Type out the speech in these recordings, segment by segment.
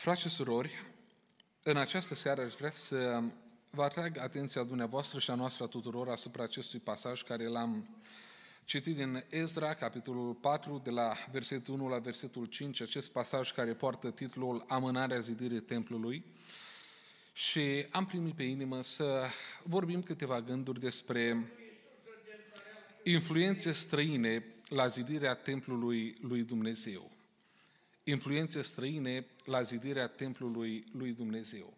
Frați și surori, în această seară aș vrea să vă atrag atenția dumneavoastră și a noastră a tuturor asupra acestui pasaj care l-am citit din Ezra, capitolul 4, de la versetul 1 la versetul 5, acest pasaj care poartă titlul Amânarea zidirii templului. Și am primit pe inimă să vorbim câteva gânduri despre influențe străine la zidirea templului lui Dumnezeu influențe străine la zidirea templului lui Dumnezeu.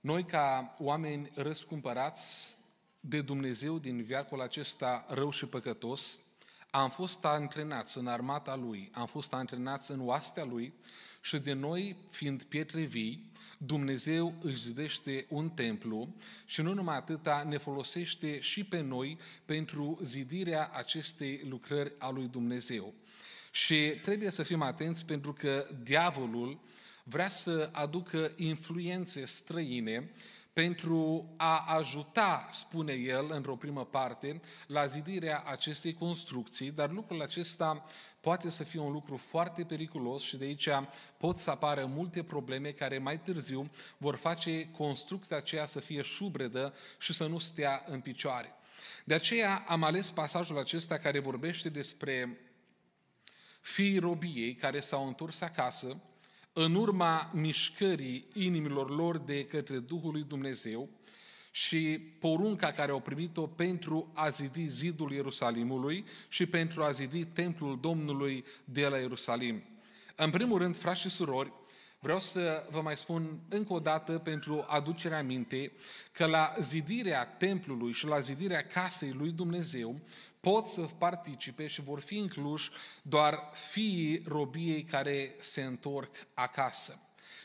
Noi, ca oameni răscumpărați de Dumnezeu din viacul acesta rău și păcătos, am fost antrenați în armata Lui, am fost antrenați în oastea Lui și de noi, fiind pietre vii, Dumnezeu își zidește un templu și nu numai atâta, ne folosește și pe noi pentru zidirea acestei lucrări a lui Dumnezeu. Și trebuie să fim atenți pentru că diavolul vrea să aducă influențe străine pentru a ajuta, spune el, într-o primă parte, la zidirea acestei construcții, dar lucrul acesta poate să fie un lucru foarte periculos și de aici pot să apară multe probleme care mai târziu vor face construcția aceea să fie șubredă și să nu stea în picioare. De aceea am ales pasajul acesta care vorbește despre fiii robiei care s-au întors acasă în urma mișcării inimilor lor de către Duhul lui Dumnezeu și porunca care au primit-o pentru a zidi zidul Ierusalimului și pentru a zidi templul Domnului de la Ierusalim. În primul rând, frați și surori, Vreau să vă mai spun încă o dată pentru aducerea aminte că la zidirea templului și la zidirea casei lui Dumnezeu pot să participe și vor fi incluși doar fiii robiei care se întorc acasă.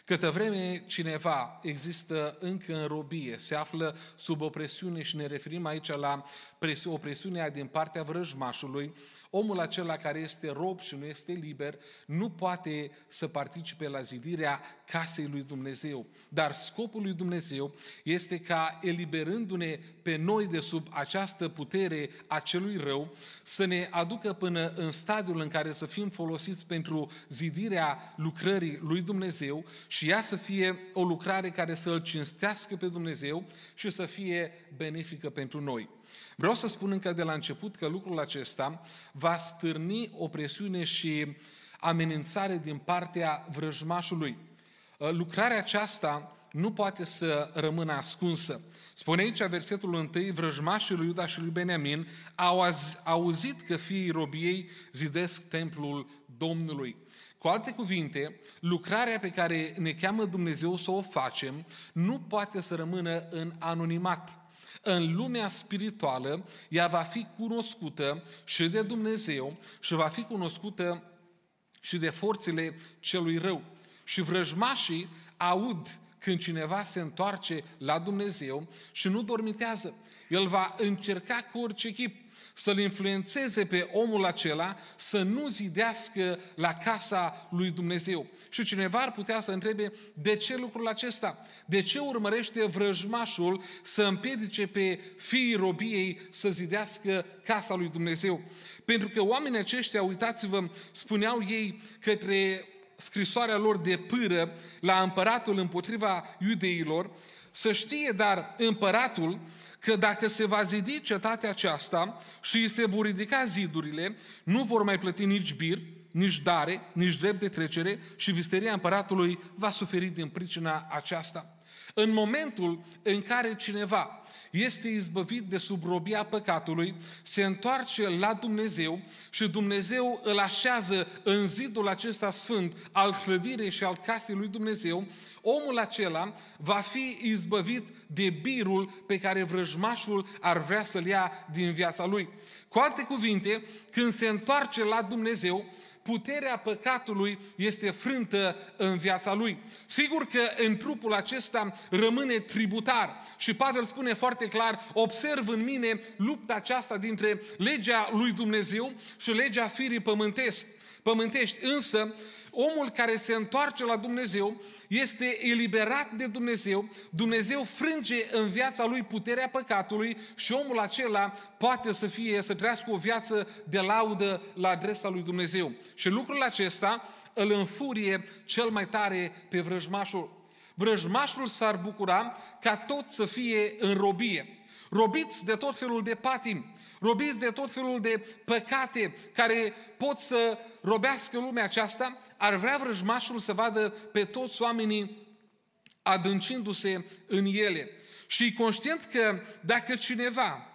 Câtă vreme cineva există încă în robie, se află sub opresiune și ne referim aici la opresiunea din partea vrăjmașului, Omul acela care este rob și nu este liber nu poate să participe la zidirea casei lui Dumnezeu. Dar scopul lui Dumnezeu este ca, eliberându-ne pe noi de sub această putere a celui rău, să ne aducă până în stadiul în care să fim folosiți pentru zidirea lucrării lui Dumnezeu și ea să fie o lucrare care să îl cinstească pe Dumnezeu și să fie benefică pentru noi. Vreau să spun încă de la început că lucrul acesta va stârni o presiune și amenințare din partea vrăjmașului. Uh, lucrarea aceasta nu poate să rămână ascunsă. Spune aici versetul 1, vrăjmașii lui Iuda și lui Beniamin au auzit că fiii robiei zidesc templul Domnului. Cu alte cuvinte, lucrarea pe care ne cheamă Dumnezeu să o facem nu poate să rămână în anonimat în lumea spirituală, ea va fi cunoscută și de Dumnezeu și va fi cunoscută și de forțele celui rău. Și vrăjmașii aud când cineva se întoarce la Dumnezeu și nu dormitează. El va încerca cu orice chip să-l influențeze pe omul acela să nu zidească la casa lui Dumnezeu. Și cineva ar putea să întrebe de ce lucrul acesta? De ce urmărește vrăjmașul să împiedice pe fiii robiei să zidească casa lui Dumnezeu? Pentru că oamenii aceștia, uitați-vă, spuneau ei către scrisoarea lor de pâră la împăratul împotriva iudeilor, să știe dar împăratul că dacă se va zidi cetatea aceasta și îi se vor ridica zidurile, nu vor mai plăti nici bir, nici dare, nici drept de trecere și visteria împăratului va suferi din pricina aceasta. În momentul în care cineva este izbăvit de sub robia păcatului, se întoarce la Dumnezeu și Dumnezeu îl așează în zidul acesta sfânt al clădirei și al casei lui Dumnezeu, omul acela va fi izbăvit de birul pe care vrăjmașul ar vrea să-l ia din viața lui. Cu alte cuvinte, când se întoarce la Dumnezeu, puterea păcatului este frântă în viața lui. Sigur că în trupul acesta rămâne tributar și Pavel spune foarte clar, observ în mine lupta aceasta dintre legea lui Dumnezeu și legea firii pământesc. Pământești. Însă, omul care se întoarce la Dumnezeu este eliberat de Dumnezeu, Dumnezeu frânge în viața lui puterea păcatului și omul acela poate să fie, să trăiască o viață de laudă la adresa lui Dumnezeu. Și lucrul acesta îl înfurie cel mai tare pe vrăjmașul. Vrăjmașul s-ar bucura ca tot să fie în robie robiți de tot felul de patim, robiți de tot felul de păcate care pot să robească lumea aceasta, ar vrea vrăjmașul să vadă pe toți oamenii adâncindu-se în ele. Și conștient că dacă cineva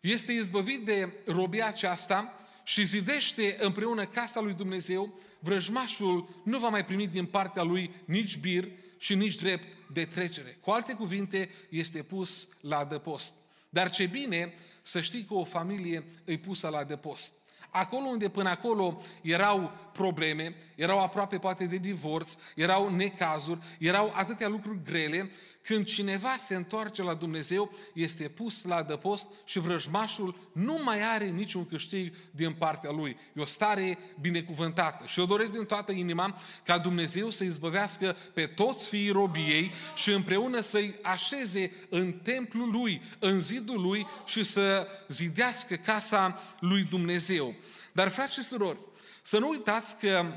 este izbăvit de robia aceasta și zidește împreună casa lui Dumnezeu, vrăjmașul nu va mai primi din partea lui nici bir și nici drept de trecere. Cu alte cuvinte, este pus la adăpost. Dar ce bine să știi că o familie îi pusă la adăpost. Acolo unde până acolo erau probleme, erau aproape poate de divorț, erau necazuri, erau atâtea lucruri grele, când cineva se întoarce la Dumnezeu, este pus la adăpost și vrăjmașul nu mai are niciun câștig din partea lui. E o stare binecuvântată. Și eu doresc din toată inima ca Dumnezeu să izbăvească pe toți fiii robiei și împreună să-i așeze în templul lui, în zidul lui și să zidească casa lui Dumnezeu. Dar, frați și surori, să nu uitați că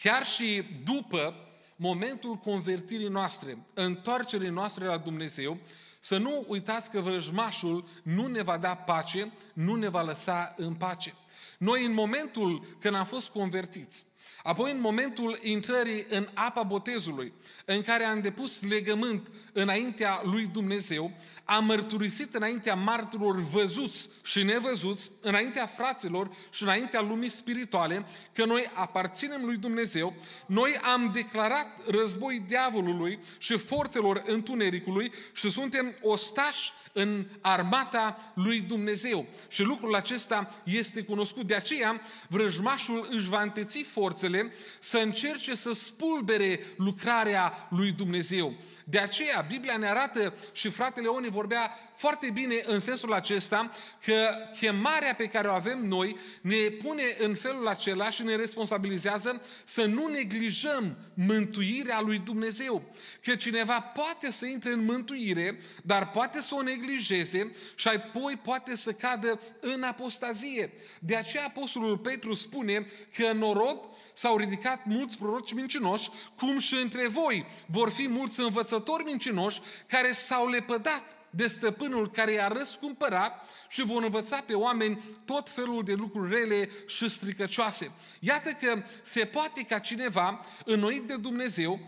chiar și după momentul convertirii noastre, întoarcerii noastre la Dumnezeu, să nu uitați că vrăjmașul nu ne va da pace, nu ne va lăsa în pace. Noi în momentul când am fost convertiți, Apoi, în momentul intrării în apa botezului, în care am depus legământ înaintea lui Dumnezeu, am mărturisit înaintea marturilor văzuți și nevăzuți, înaintea fraților și înaintea lumii spirituale, că noi aparținem lui Dumnezeu, noi am declarat război diavolului și forțelor întunericului și suntem ostași în armata lui Dumnezeu. Și lucrul acesta este cunoscut. De aceea, vrăjmașul își va înteți forțele să încerce să spulbere lucrarea lui Dumnezeu. De aceea, Biblia ne arată și fratele Oni vorbea foarte bine în sensul acesta că chemarea pe care o avem noi ne pune în felul acela și ne responsabilizează să nu neglijăm mântuirea lui Dumnezeu. Că cineva poate să intre în mântuire, dar poate să o neglijeze și apoi poate să cadă în apostazie. De aceea Apostolul Petru spune că în norod s-au ridicat mulți proroci mincinoși, cum și între voi vor fi mulți învățători mincinoși care s-au lepădat de stăpânul care i-a răscumpărat și vor învăța pe oameni tot felul de lucruri rele și stricăcioase. Iată că se poate ca cineva, înnoit de Dumnezeu,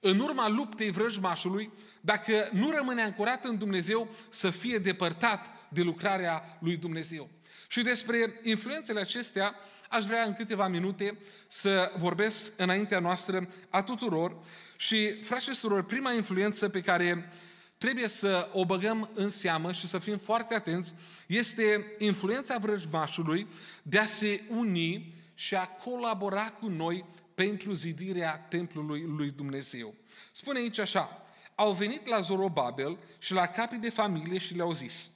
în urma luptei vrăjmașului, dacă nu rămâne ancorat în Dumnezeu, să fie depărtat de lucrarea lui Dumnezeu. Și despre influențele acestea aș vrea în câteva minute să vorbesc înaintea noastră a tuturor și, frați și surori, prima influență pe care trebuie să o băgăm în seamă și să fim foarte atenți este influența vrăjmașului de a se uni și a colabora cu noi pentru zidirea templului lui Dumnezeu. Spune aici așa, au venit la Zorobabel și la capii de familie și le-au zis,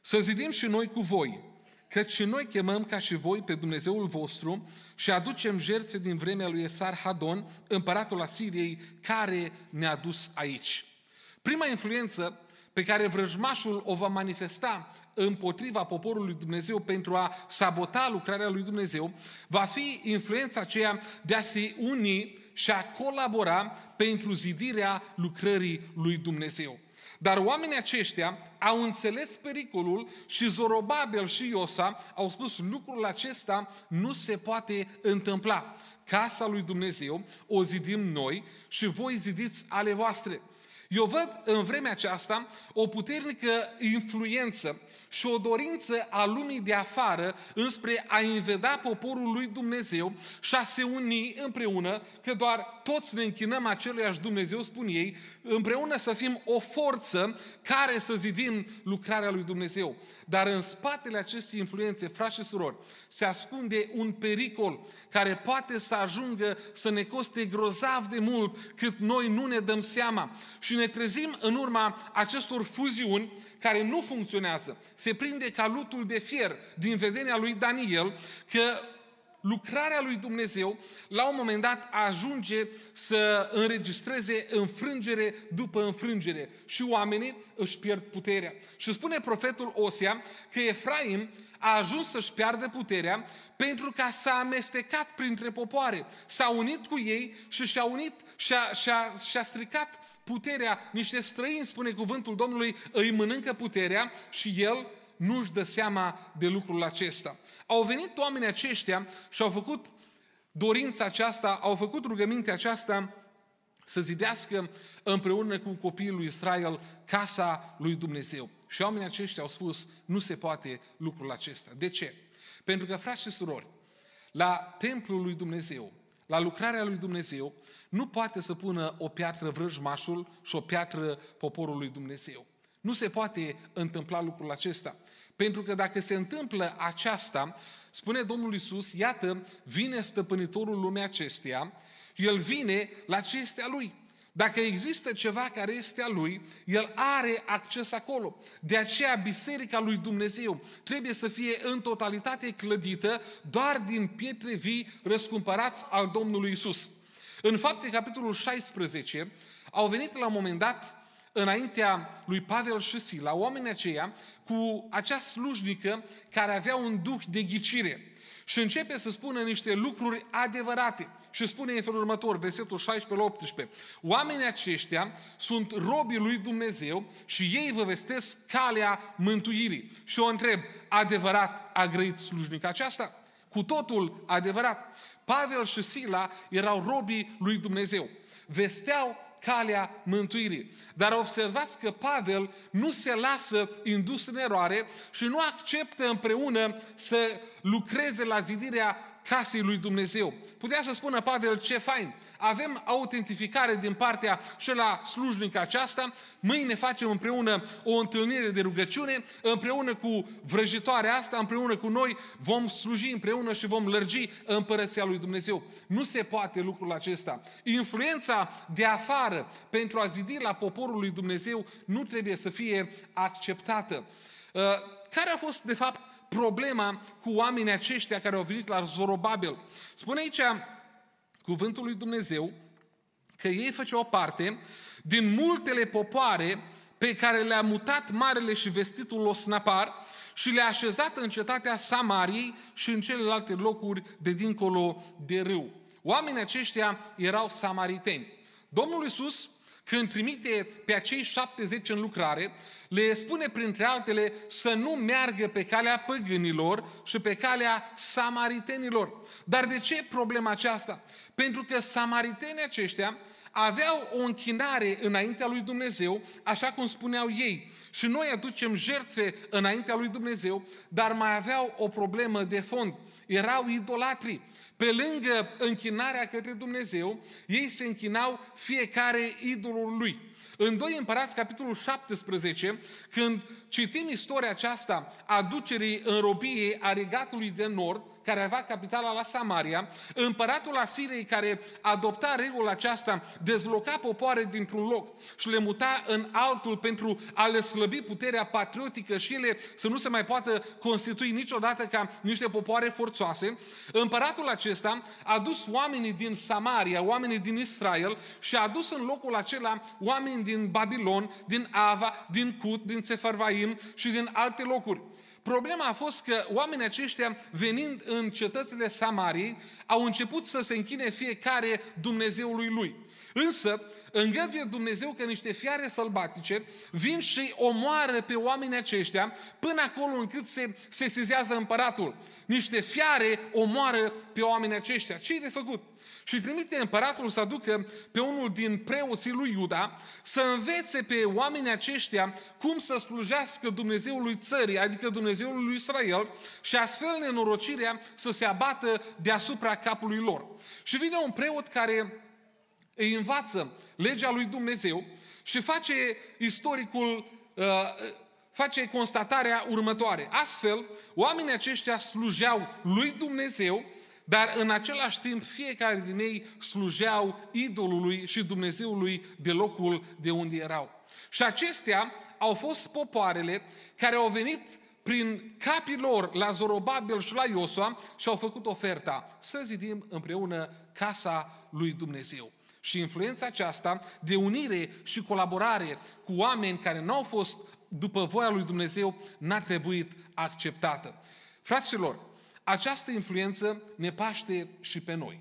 să zidim și noi cu voi Căci și noi chemăm ca și voi pe Dumnezeul vostru și aducem jertfe din vremea lui Esar Hadon, împăratul Asiriei, care ne-a dus aici. Prima influență pe care vrăjmașul o va manifesta împotriva poporului Dumnezeu pentru a sabota lucrarea lui Dumnezeu, va fi influența aceea de a se uni și a colabora pentru zidirea lucrării lui Dumnezeu. Dar oamenii aceștia au înțeles pericolul și Zorobabel și Iosa au spus lucrul acesta nu se poate întâmpla. Casa lui Dumnezeu o zidim noi și voi zidiți ale voastre. Eu văd în vremea aceasta o puternică influență și o dorință a lumii de afară înspre a inveda poporul lui Dumnezeu și a se uni împreună, că doar toți ne închinăm aceluiași Dumnezeu, spun ei, împreună să fim o forță care să zidim lucrarea lui Dumnezeu. Dar în spatele acestei influențe, frați și surori, se ascunde un pericol care poate să ajungă să ne coste grozav de mult cât noi nu ne dăm seama. Și ne trezim în urma acestor fuziuni care nu funcționează. Se prinde ca lutul de fier din vedenia lui Daniel că lucrarea lui Dumnezeu, la un moment dat, ajunge să înregistreze înfrângere după înfrângere și oamenii își pierd puterea. Și spune profetul Osea că Efraim a ajuns să-și piardă puterea pentru că s-a amestecat printre popoare, s-a unit cu ei și și-a unit, și-a, și-a, și-a stricat puterea. Niște străini, spune cuvântul Domnului, îi mănâncă puterea și el nu-și dă seama de lucrul acesta. Au venit oamenii aceștia și au făcut dorința aceasta, au făcut rugămintea aceasta să zidească împreună cu copiii lui Israel casa lui Dumnezeu. Și oamenii aceștia au spus, nu se poate lucrul acesta. De ce? Pentru că, frați și surori, la templul lui Dumnezeu, la lucrarea lui Dumnezeu, nu poate să pună o piatră vrăjmașul și o piatră poporul lui Dumnezeu. Nu se poate întâmpla lucrul acesta. Pentru că dacă se întâmplă aceasta, spune Domnul Isus, iată, vine stăpânitorul lumea acesteia, el vine la ce este a lui. Dacă există ceva care este a lui, el are acces acolo. De aceea Biserica lui Dumnezeu trebuie să fie în totalitate clădită doar din pietre vii răscumpărați al Domnului Isus. În fapte, capitolul 16, au venit la un moment dat înaintea lui Pavel și Sila, oamenii aceia cu acea slujnică care avea un duh de ghicire și începe să spună niște lucruri adevărate. Și spune în felul următor, versetul 16 la 18. Oamenii aceștia sunt robii lui Dumnezeu și ei vă vestesc calea mântuirii. Și o întreb, adevărat a grăit slujnica aceasta? Cu totul adevărat. Pavel și Sila erau robii lui Dumnezeu. Vesteau calea mântuirii. Dar observați că Pavel nu se lasă indus în eroare și nu acceptă împreună să lucreze la zidirea casei lui Dumnezeu. Putea să spună Pavel, ce fain, avem autentificare din partea și la slujnica aceasta, mâine facem împreună o întâlnire de rugăciune, împreună cu vrăjitoarea asta, împreună cu noi vom sluji împreună și vom lărgi împărăția lui Dumnezeu. Nu se poate lucrul acesta. Influența de afară pentru a zidi la poporul lui Dumnezeu nu trebuie să fie acceptată. Uh, care a fost, de fapt, problema cu oamenii aceștia care au venit la Zorobabel. Spune aici cuvântul lui Dumnezeu că ei făceau parte din multele popoare pe care le-a mutat Marele și Vestitul Osnapar și le-a așezat în cetatea Samariei și în celelalte locuri de dincolo de râu. Oamenii aceștia erau samariteni. Domnul Iisus când trimite pe acei 70 în lucrare, le spune printre altele să nu meargă pe calea păgânilor și pe calea samaritenilor. Dar de ce problema aceasta? Pentru că samaritenii aceștia aveau o închinare înaintea lui Dumnezeu, așa cum spuneau ei. Și noi aducem jertfe înaintea lui Dumnezeu, dar mai aveau o problemă de fond. Erau idolatri. Pe lângă închinarea către Dumnezeu, ei se închinau fiecare idolul lui. În 2 Împărați, capitolul 17, când citim istoria aceasta a ducerii în robie a regatului de nord, care avea capitala la Samaria, împăratul Asiriei care adopta regula aceasta, dezloca popoare dintr-un loc și le muta în altul pentru a le slăbi puterea patriotică și ele să nu se mai poată constitui niciodată ca niște popoare forțoase, împăratul acesta a dus oamenii din Samaria, oamenii din Israel și a dus în locul acela oameni din Babilon, din Ava, din Cut, din Sefarvaim și din alte locuri. Problema a fost că oamenii aceștia, venind în cetățile Samariei, au început să se închine fiecare Dumnezeului lui. Însă, îngăduie Dumnezeu că niște fiare sălbatice vin și omoară pe oamenii aceștia până acolo încât se, se sezează împăratul. Niște fiare omoară pe oamenii aceștia. Ce-i de făcut? Și trimite împăratul să aducă pe unul din preoții lui Iuda să învețe pe oamenii aceștia cum să slujească Dumnezeului țării, adică Dumnezeului lui Israel, și astfel nenorocirea să se abată deasupra capului lor. Și vine un preot care îi învață legea lui Dumnezeu și face istoricul, uh, face constatarea următoare. Astfel, oamenii aceștia slujeau lui Dumnezeu, dar în același timp fiecare din ei slujeau idolului și Dumnezeului de locul de unde erau. Și acestea au fost popoarele care au venit prin capii lor la Zorobabel și la Iosua și au făcut oferta să zidim împreună casa lui Dumnezeu. Și influența aceasta de unire și colaborare cu oameni care nu au fost după voia lui Dumnezeu n-a trebuit acceptată. Fraților, această influență ne paște și pe noi.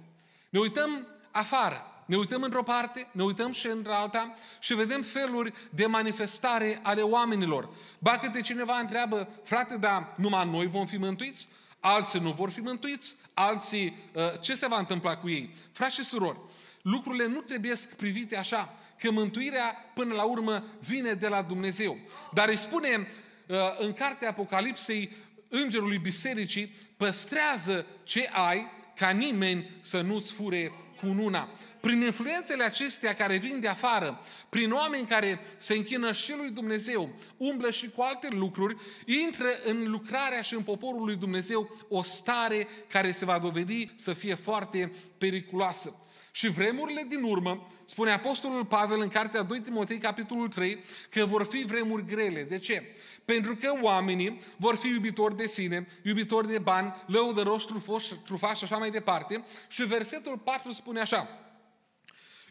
Ne uităm afară, ne uităm într-o parte, ne uităm și într-alta și vedem feluri de manifestare ale oamenilor. Ba de cineva întreabă, frate, dar numai noi vom fi mântuiți? Alții nu vor fi mântuiți? Alții, uh, ce se va întâmpla cu ei? Frați și surori, lucrurile nu trebuie privite așa, că mântuirea până la urmă vine de la Dumnezeu. Dar îi spune uh, în cartea Apocalipsei îngerului bisericii, păstrează ce ai ca nimeni să nu-ți fure cununa prin influențele acestea care vin de afară, prin oameni care se închină și lui Dumnezeu, umblă și cu alte lucruri, intră în lucrarea și în poporul lui Dumnezeu o stare care se va dovedi să fie foarte periculoasă. Și vremurile din urmă, spune Apostolul Pavel în cartea 2 Timotei, capitolul 3, că vor fi vremuri grele. De ce? Pentru că oamenii vor fi iubitori de sine, iubitori de bani, lăudăroși, trufoși, trufași și așa mai departe. Și versetul 4 spune așa,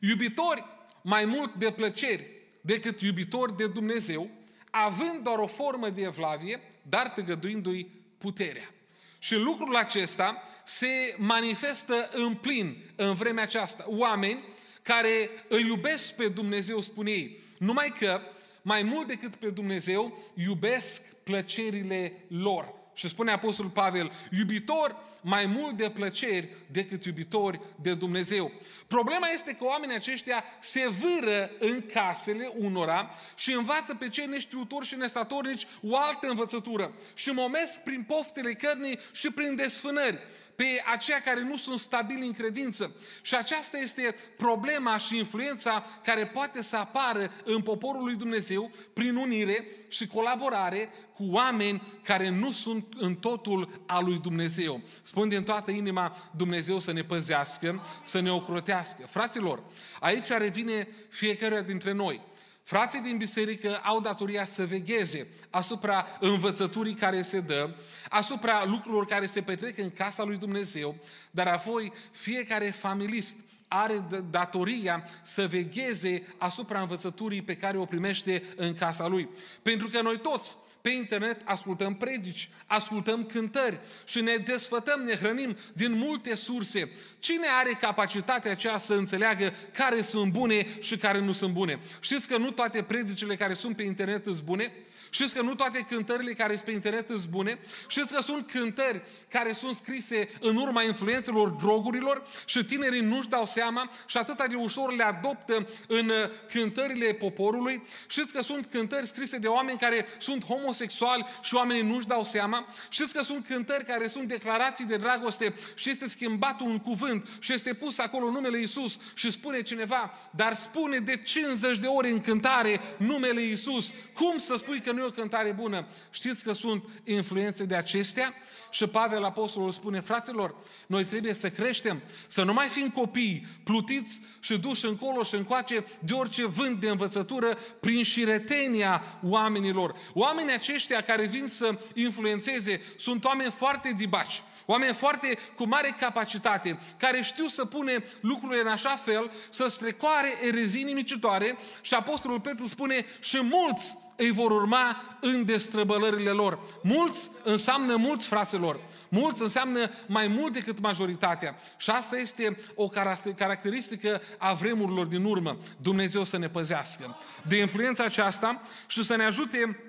Iubitori mai mult de plăceri decât iubitori de Dumnezeu, având doar o formă de evlavie, dar tăgăduindu-i puterea. Și lucrul acesta se manifestă în plin în vremea aceasta. Oameni care îl iubesc pe Dumnezeu, spune ei, numai că mai mult decât pe Dumnezeu, iubesc plăcerile lor. Și spune Apostolul Pavel, iubitor mai mult de plăceri decât iubitori de Dumnezeu. Problema este că oamenii aceștia se vâră în casele unora și învață pe cei neștiutori și nestatornici o altă învățătură și momesc prin poftele cărnii și prin desfânări pe aceia care nu sunt stabili în credință. Și aceasta este problema și influența care poate să apară în poporul lui Dumnezeu prin unire și colaborare cu oameni care nu sunt în totul al lui Dumnezeu. Spun din toată inima Dumnezeu să ne păzească, să ne ocrotească. Fraților, aici revine fiecare dintre noi. Frații din biserică au datoria să vegheze asupra învățăturii care se dă, asupra lucrurilor care se petrec în casa lui Dumnezeu, dar apoi fiecare familist are datoria să vegheze asupra învățăturii pe care o primește în casa lui. Pentru că noi toți pe internet ascultăm predici, ascultăm cântări și ne desfătăm, ne hrănim din multe surse. Cine are capacitatea aceea să înțeleagă care sunt bune și care nu sunt bune? Știți că nu toate predicile care sunt pe internet sunt bune? Știți că nu toate cântările care sunt pe internet sunt bune? Știți că sunt cântări care sunt scrise în urma influențelor drogurilor și tinerii nu-și dau seama și atât de ușor le adoptă în uh, cântările poporului? Știți că sunt cântări scrise de oameni care sunt homosexuali și oamenii nu-și dau seama? Știți că sunt cântări care sunt declarații de dragoste și este schimbat un cuvânt și este pus acolo numele Iisus și spune cineva, dar spune de 50 de ori în cântare numele Iisus. Cum să spui că nu nu e o cântare bună. Știți că sunt influențe de acestea? Și Pavel Apostolul spune, fraților, noi trebuie să creștem, să nu mai fim copii plutiți și duși încolo și încoace de orice vânt de învățătură prin șiretenia oamenilor. Oamenii aceștia care vin să influențeze sunt oameni foarte dibaci. Oameni foarte cu mare capacitate, care știu să pune lucrurile în așa fel, să strecoare erezii nimicitoare și Apostolul Petru spune și mulți îi vor urma în destrăbălările lor. Mulți înseamnă mulți, fraților. Mulți înseamnă mai mult decât majoritatea. Și asta este o caracteristică a vremurilor din urmă. Dumnezeu să ne păzească de influența aceasta și să ne ajute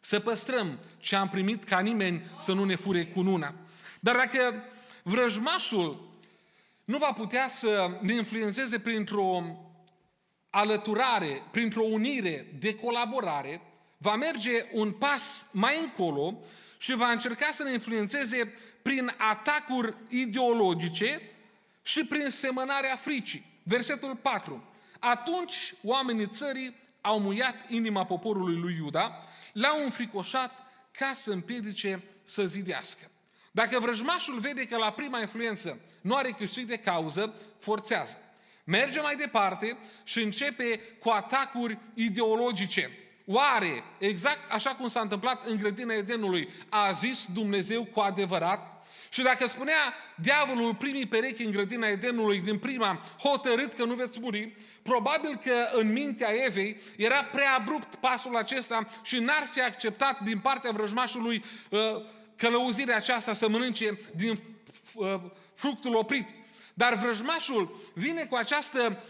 să păstrăm ce am primit ca nimeni să nu ne fure cu nuna. Dar dacă vrăjmașul nu va putea să ne influențeze printr-o alăturare, printr-o unire de colaborare, va merge un pas mai încolo și va încerca să ne influențeze prin atacuri ideologice și prin semănarea fricii. Versetul 4. Atunci oamenii țării au muiat inima poporului lui Iuda, l-au înfricoșat ca să împiedice să zidească. Dacă vrăjmașul vede că la prima influență nu are câștig de cauză, forțează. Merge mai departe și începe cu atacuri ideologice. Oare, exact așa cum s-a întâmplat în grădina Edenului, a zis Dumnezeu cu adevărat? Și dacă spunea diavolul primii perechi în grădina Edenului din prima, hotărât că nu veți muri, probabil că în mintea Evei era prea abrupt pasul acesta și n-ar fi acceptat din partea vrăjmașului uh, călăuzirea aceasta să mănânce din uh, fructul oprit. Dar vrăjmașul vine cu, această,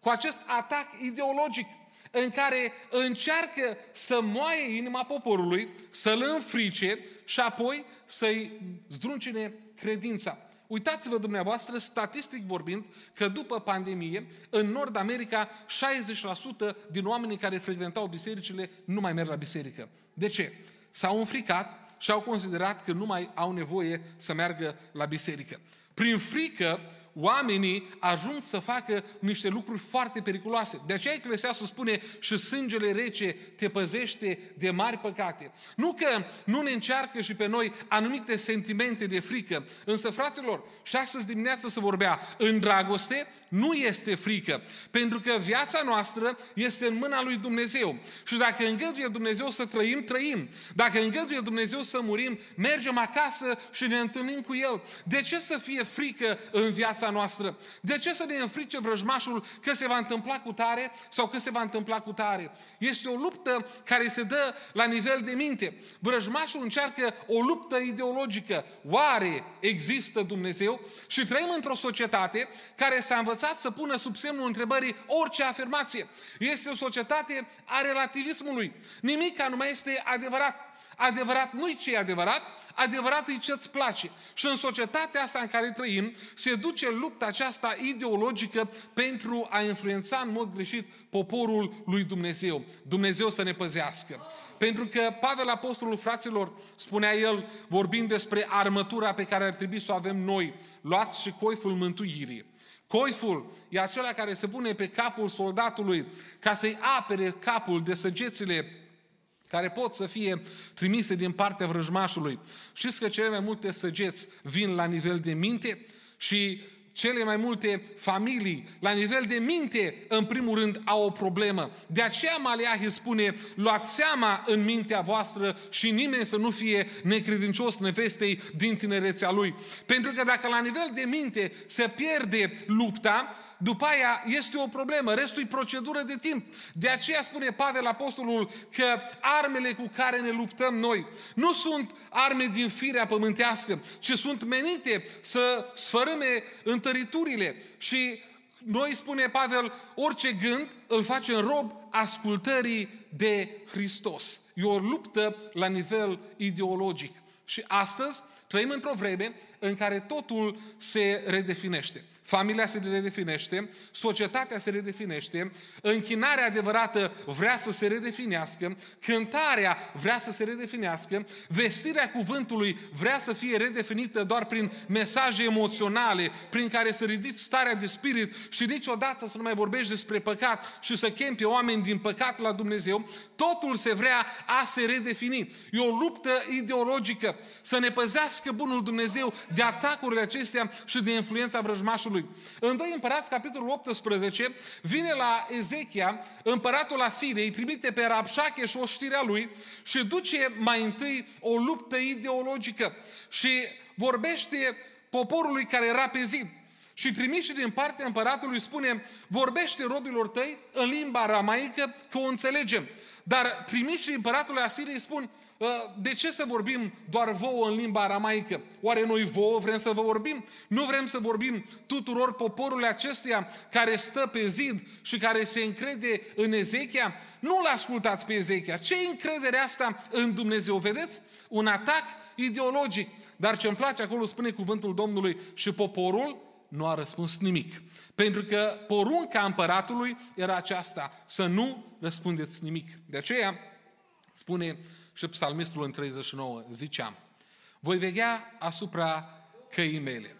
cu acest atac ideologic în care încearcă să moaie inima poporului, să-l înfrice și apoi să-i zdruncine credința. Uitați-vă dumneavoastră, statistic vorbind, că după pandemie, în Nord America, 60% din oamenii care frecventau bisericile nu mai merg la biserică. De ce? S-au înfricat și au considerat că nu mai au nevoie să meargă la biserică. Prin frică, oamenii ajung să facă niște lucruri foarte periculoase. De aceea Eclesiastul spune și sângele rece te păzește de mari păcate. Nu că nu ne încearcă și pe noi anumite sentimente de frică, însă, fraților, și astăzi dimineață se vorbea, în dragoste nu este frică, pentru că viața noastră este în mâna lui Dumnezeu. Și dacă îngăduie Dumnezeu să trăim, trăim. Dacă îngăduie Dumnezeu să murim, mergem acasă și ne întâlnim cu El. De ce să fie frică în viața noastră? De ce să ne înfrice vrăjmașul că se va întâmpla cu tare sau că se va întâmpla cu tare? Este o luptă care se dă la nivel de minte. Vrăjmașul încearcă o luptă ideologică. Oare există Dumnezeu? Și trăim într-o societate care s-a învățat învățat să pună sub semnul întrebării orice afirmație. Este o societate a relativismului. Nimic nu mai este adevărat. Adevărat nu-i ce e adevărat, adevărat e ce-ți place. Și în societatea asta în care trăim, se duce lupta aceasta ideologică pentru a influența în mod greșit poporul lui Dumnezeu. Dumnezeu să ne păzească. Pentru că Pavel Apostolul fraților spunea el, vorbind despre armătura pe care ar trebui să o avem noi, luați și coiful mântuirii. Coiful e acela care se pune pe capul soldatului ca să-i apere capul de săgețile care pot să fie trimise din partea vrăjmașului. Știți că cele mai multe săgeți vin la nivel de minte și cele mai multe familii, la nivel de minte, în primul rând, au o problemă. De aceea Maleahi spune, luați seama în mintea voastră și nimeni să nu fie necredincios nevestei din tinerețea lui. Pentru că dacă la nivel de minte se pierde lupta, după aia este o problemă, restul e procedură de timp. De aceea spune Pavel Apostolul că armele cu care ne luptăm noi nu sunt arme din firea pământească, ci sunt menite să sfărâme întăriturile și noi, spune Pavel, orice gând îl face în rob ascultării de Hristos. E o luptă la nivel ideologic. Și astăzi trăim într-o vreme în care totul se redefinește. Familia se redefinește, societatea se redefinește, închinarea adevărată vrea să se redefinească, cântarea vrea să se redefinească, vestirea cuvântului vrea să fie redefinită doar prin mesaje emoționale, prin care să ridici starea de spirit și niciodată să nu mai vorbești despre păcat și să chem pe oameni din păcat la Dumnezeu. Totul se vrea a se redefini. E o luptă ideologică să ne păzească bunul Dumnezeu de atacurile acestea și de influența vrăjmașului lui. În 2 Împărați, capitolul 18, vine la Ezechia, împăratul Asiriei, trimite pe Rabșache și o știrea lui și duce mai întâi o luptă ideologică și vorbește poporului care era pe zid. Și trimiși din partea împăratului spune, vorbește robilor tăi în limba ramaică că o înțelegem. Dar trimișii împăratului Asiriei spun, Ă, de ce să vorbim doar vouă în limba aramaică? Oare noi vouă vrem să vă vorbim? Nu vrem să vorbim tuturor poporului acestuia care stă pe zid și care se încrede în Ezechia? Nu-l ascultați pe Ezechia. Ce încredere asta în Dumnezeu? Vedeți? Un atac ideologic. Dar ce îmi place acolo spune cuvântul Domnului și poporul nu a răspuns nimic. Pentru că porunca împăratului era aceasta, să nu răspundeți nimic. De aceea spune și psalmistul în 39 ziceam, voi veghea asupra căii mele.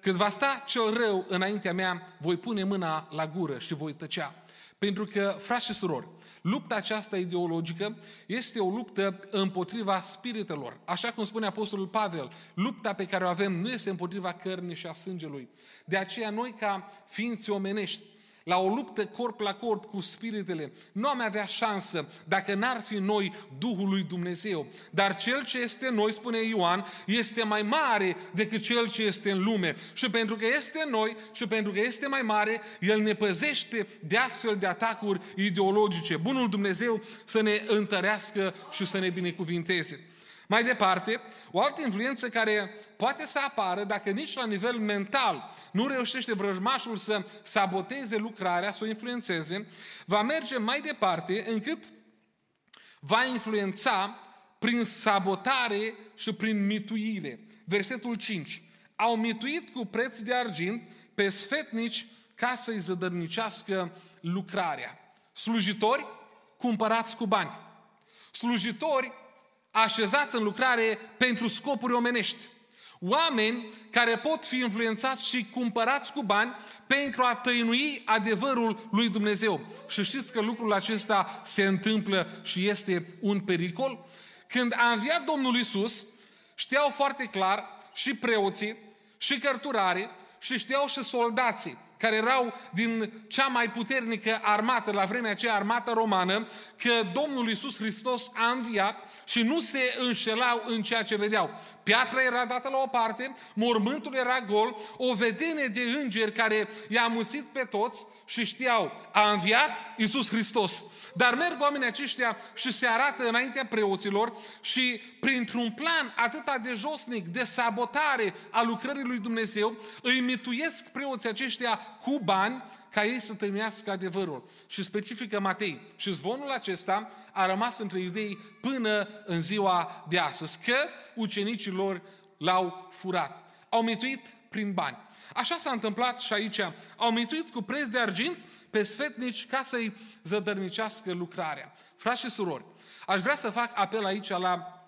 când va sta cel rău înaintea mea, voi pune mâna la gură și voi tăcea. Pentru că, frați și surori, lupta aceasta ideologică este o luptă împotriva spiritelor. Așa cum spune Apostolul Pavel, lupta pe care o avem nu este împotriva cărnii și a sângelui. De aceea noi, ca ființe omenești, la o luptă corp la corp cu spiritele, nu am avea șansă dacă n-ar fi noi Duhul lui Dumnezeu. Dar cel ce este în noi, spune Ioan, este mai mare decât cel ce este în lume. Și pentru că este în noi și pentru că este mai mare, El ne păzește de astfel de atacuri ideologice. Bunul Dumnezeu să ne întărească și să ne binecuvinteze. Mai departe, o altă influență care poate să apară dacă nici la nivel mental nu reușește vrăjmașul să saboteze lucrarea, să o influențeze, va merge mai departe încât va influența prin sabotare și prin mituire. Versetul 5. Au mituit cu preț de argint pe sfetnici ca să-i zădărnicească lucrarea. Slujitori cumpărați cu bani. Slujitori așezați în lucrare pentru scopuri omenești. Oameni care pot fi influențați și cumpărați cu bani pentru a tăinui adevărul lui Dumnezeu. Și știți că lucrul acesta se întâmplă și este un pericol? Când a înviat Domnul Isus, știau foarte clar și preoții, și cărturarii, și știau și soldații care erau din cea mai puternică armată la vremea aceea, armată romană, că Domnul Iisus Hristos a înviat și nu se înșelau în ceea ce vedeau. Piatra era dată la o parte, mormântul era gol, o vedenie de îngeri care i-a muțit pe toți și știau, a înviat Iisus Hristos. Dar merg oamenii aceștia și se arată înaintea preoților și printr-un plan atât de josnic, de sabotare a lucrării lui Dumnezeu, îi mituiesc preoții aceștia cu bani ca ei să tăinuiască adevărul. Și specifică Matei. Și zvonul acesta a rămas între iudei până în ziua de astăzi, că ucenicii lor l-au furat. Au mituit prin bani. Așa s-a întâmplat și aici. Au mituit cu preț de argint pe sfetnici ca să-i zădărnicească lucrarea. Frați și surori, aș vrea să fac apel aici la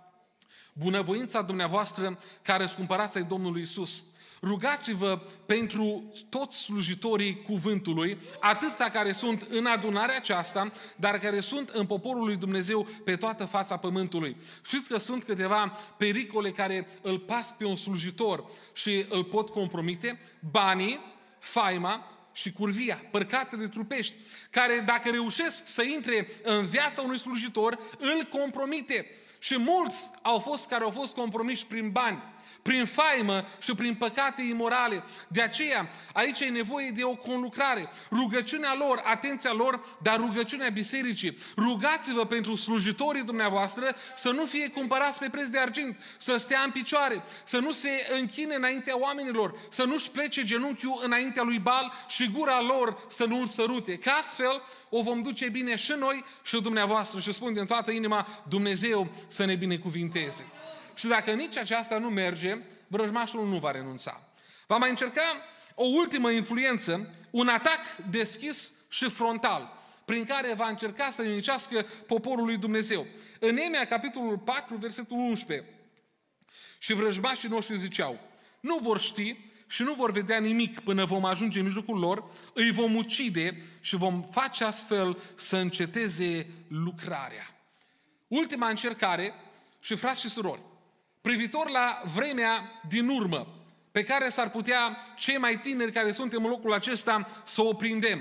bunăvoința dumneavoastră care scumpărați ai Domnului Isus. Rugați-vă pentru toți slujitorii cuvântului, atâția care sunt în adunarea aceasta, dar care sunt în poporul lui Dumnezeu pe toată fața pământului. Știți că sunt câteva pericole care îl pas pe un slujitor și îl pot compromite? Banii, faima, și curvia, părcatele trupești, care dacă reușesc să intre în viața unui slujitor, îl compromite. Și mulți au fost care au fost compromiși prin bani prin faimă și prin păcate imorale. De aceea, aici e nevoie de o conlucrare. Rugăciunea lor, atenția lor, dar rugăciunea bisericii. Rugați-vă pentru slujitorii dumneavoastră să nu fie cumpărați pe preț de argint, să stea în picioare, să nu se închine înaintea oamenilor, să nu-și plece genunchiul înaintea lui Bal și gura lor să nu-l sărute. Că astfel o vom duce bine și noi și dumneavoastră și spun din toată inima Dumnezeu să ne binecuvinteze. Și dacă nici aceasta nu merge, vrăjmașul nu va renunța. Va mai încerca o ultimă influență, un atac deschis și frontal, prin care va încerca să nimicească poporul lui Dumnezeu. În Emea, capitolul 4, versetul 11, și vrăjmașii noștri ziceau, nu vor ști și nu vor vedea nimic până vom ajunge în mijlocul lor, îi vom ucide și vom face astfel să înceteze lucrarea. Ultima încercare, și frați și surori, privitor la vremea din urmă, pe care s-ar putea cei mai tineri care suntem în locul acesta să o prindem.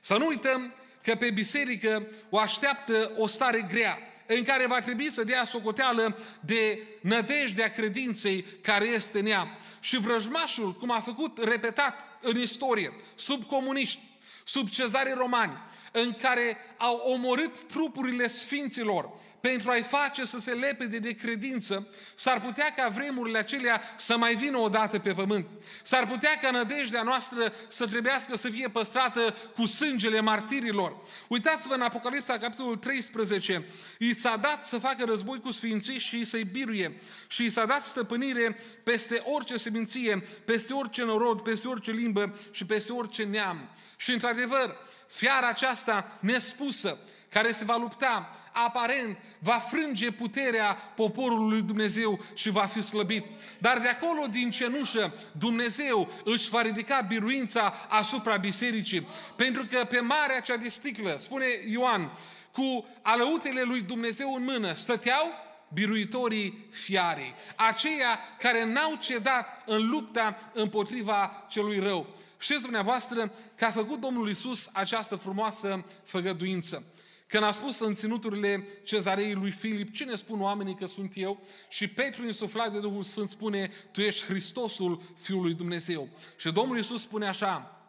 Să nu uităm că pe biserică o așteaptă o stare grea, în care va trebui să dea socoteală de nădejdea credinței care este în ea. Și vrăjmașul, cum a făcut repetat în istorie, sub comuniști, sub cezare romani, în care au omorât trupurile sfinților, pentru a-i face să se lepede de credință, s-ar putea ca vremurile acelea să mai vină o dată pe pământ. S-ar putea ca nădejdea noastră să trebuiască să fie păstrată cu sângele martirilor. Uitați-vă în Apocalipsa, capitolul 13, i s-a dat să facă război cu sfinții și să-i biruie și i s-a dat stăpânire peste orice seminție, peste orice norod, peste orice limbă și peste orice neam. Și într-adevăr, fiara aceasta nespusă, care se va lupta, aparent va frânge puterea poporului lui Dumnezeu și va fi slăbit. Dar de acolo, din cenușă, Dumnezeu își va ridica biruința asupra bisericii. Pentru că pe marea cea de sticlă, spune Ioan, cu alăutele lui Dumnezeu în mână, stăteau biruitorii fiarei, aceia care n-au cedat în lupta împotriva celui rău. Știți dumneavoastră că a făcut Domnul Isus această frumoasă făgăduință. Când a spus în ținuturile cezarei lui Filip, cine spun oamenii că sunt eu? Și Petru, insuflat de Duhul Sfânt, spune, tu ești Hristosul Fiului Dumnezeu. Și Domnul Iisus spune așa,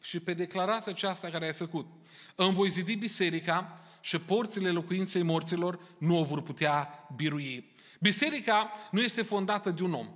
și pe declarația aceasta care ai făcut, îmi voi zidi biserica și porțile locuinței morților nu o vor putea birui. Biserica nu este fondată de un om.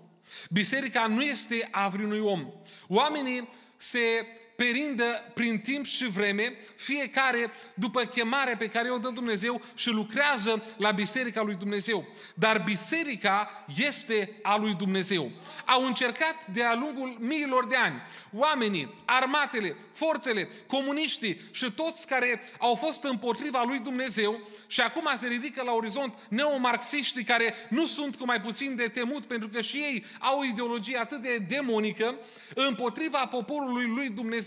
Biserica nu este a vreunui om. Oamenii se perindă prin timp și vreme, fiecare după chemarea pe care o dă Dumnezeu și lucrează la Biserica lui Dumnezeu. Dar Biserica este a lui Dumnezeu. Au încercat de-a lungul miilor de ani oamenii, armatele, forțele, comuniștii și toți care au fost împotriva lui Dumnezeu și acum se ridică la orizont neomarxiștii care nu sunt cu mai puțin de temut pentru că și ei au o ideologie atât de demonică împotriva poporului lui Dumnezeu.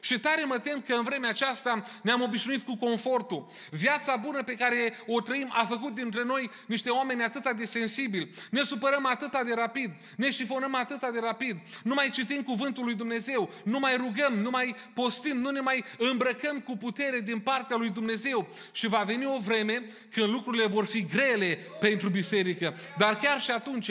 Și tare mă tem că în vremea aceasta ne-am obișnuit cu confortul. Viața bună pe care o trăim a făcut dintre noi niște oameni atât de sensibili. Ne supărăm atât de rapid, ne șifonăm atât de rapid, nu mai citim cuvântul lui Dumnezeu, nu mai rugăm, nu mai postim, nu ne mai îmbrăcăm cu putere din partea lui Dumnezeu. Și va veni o vreme când lucrurile vor fi grele pentru biserică. Dar chiar și atunci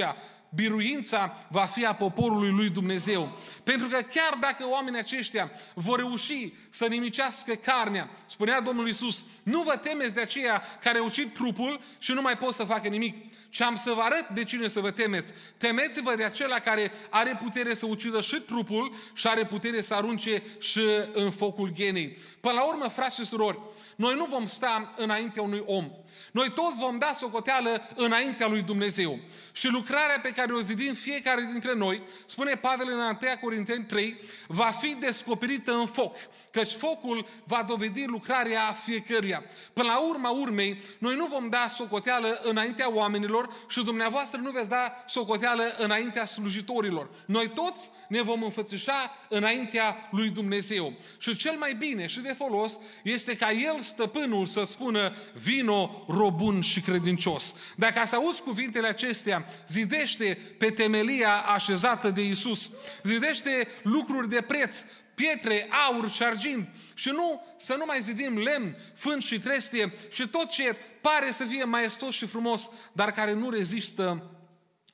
biruința va fi a poporului lui Dumnezeu. Pentru că chiar dacă oamenii aceștia vor reuși să nimicească carnea, spunea Domnul Isus, nu vă temeți de aceia care ucid trupul și nu mai pot să facă nimic, ci am să vă arăt de cine să vă temeți. Temeți-vă de acela care are putere să ucidă și trupul și are putere să arunce și în focul genei. Până la urmă, frați și surori, noi nu vom sta înaintea unui om. Noi toți vom da socoteală înaintea lui Dumnezeu. Și lucrarea pe care o zidim fiecare dintre noi, spune Pavel în 1 Corinteni 3, va fi descoperită în foc, căci focul va dovedi lucrarea fiecăruia. Până la urma urmei, noi nu vom da socoteală înaintea oamenilor și dumneavoastră nu veți da socoteală înaintea slujitorilor. Noi toți ne vom înfățișa înaintea lui Dumnezeu. Și cel mai bine și de folos este ca El, stăpânul, să spună, vino, robun și credincios. Dacă să auzi cuvintele acestea, zidește pe temelia așezată de Isus, zidește lucruri de preț, pietre, aur și argint și nu să nu mai zidim lemn, fân și trestie și tot ce pare să fie maestos și frumos, dar care nu rezistă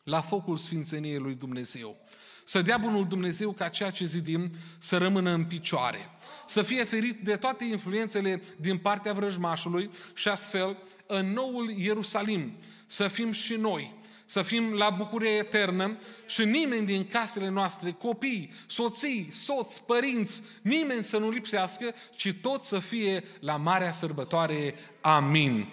la focul sfințeniei lui Dumnezeu. Să dea bunul Dumnezeu ca ceea ce zidim să rămână în picioare. Să fie ferit de toate influențele din partea vrăjmașului și astfel în noul Ierusalim să fim și noi, să fim la bucurie eternă și nimeni din casele noastre, copii, soții, soți, părinți, nimeni să nu lipsească, ci tot să fie la marea sărbătoare. Amin.